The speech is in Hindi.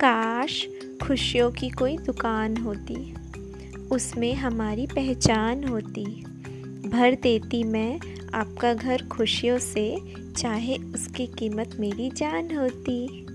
काश खुशियों की कोई दुकान होती। उसमें हमारी पहचान होती। भर देती मैं आपका घर खुशियों से, चाहे उसकी कीमत मेरी जान होती।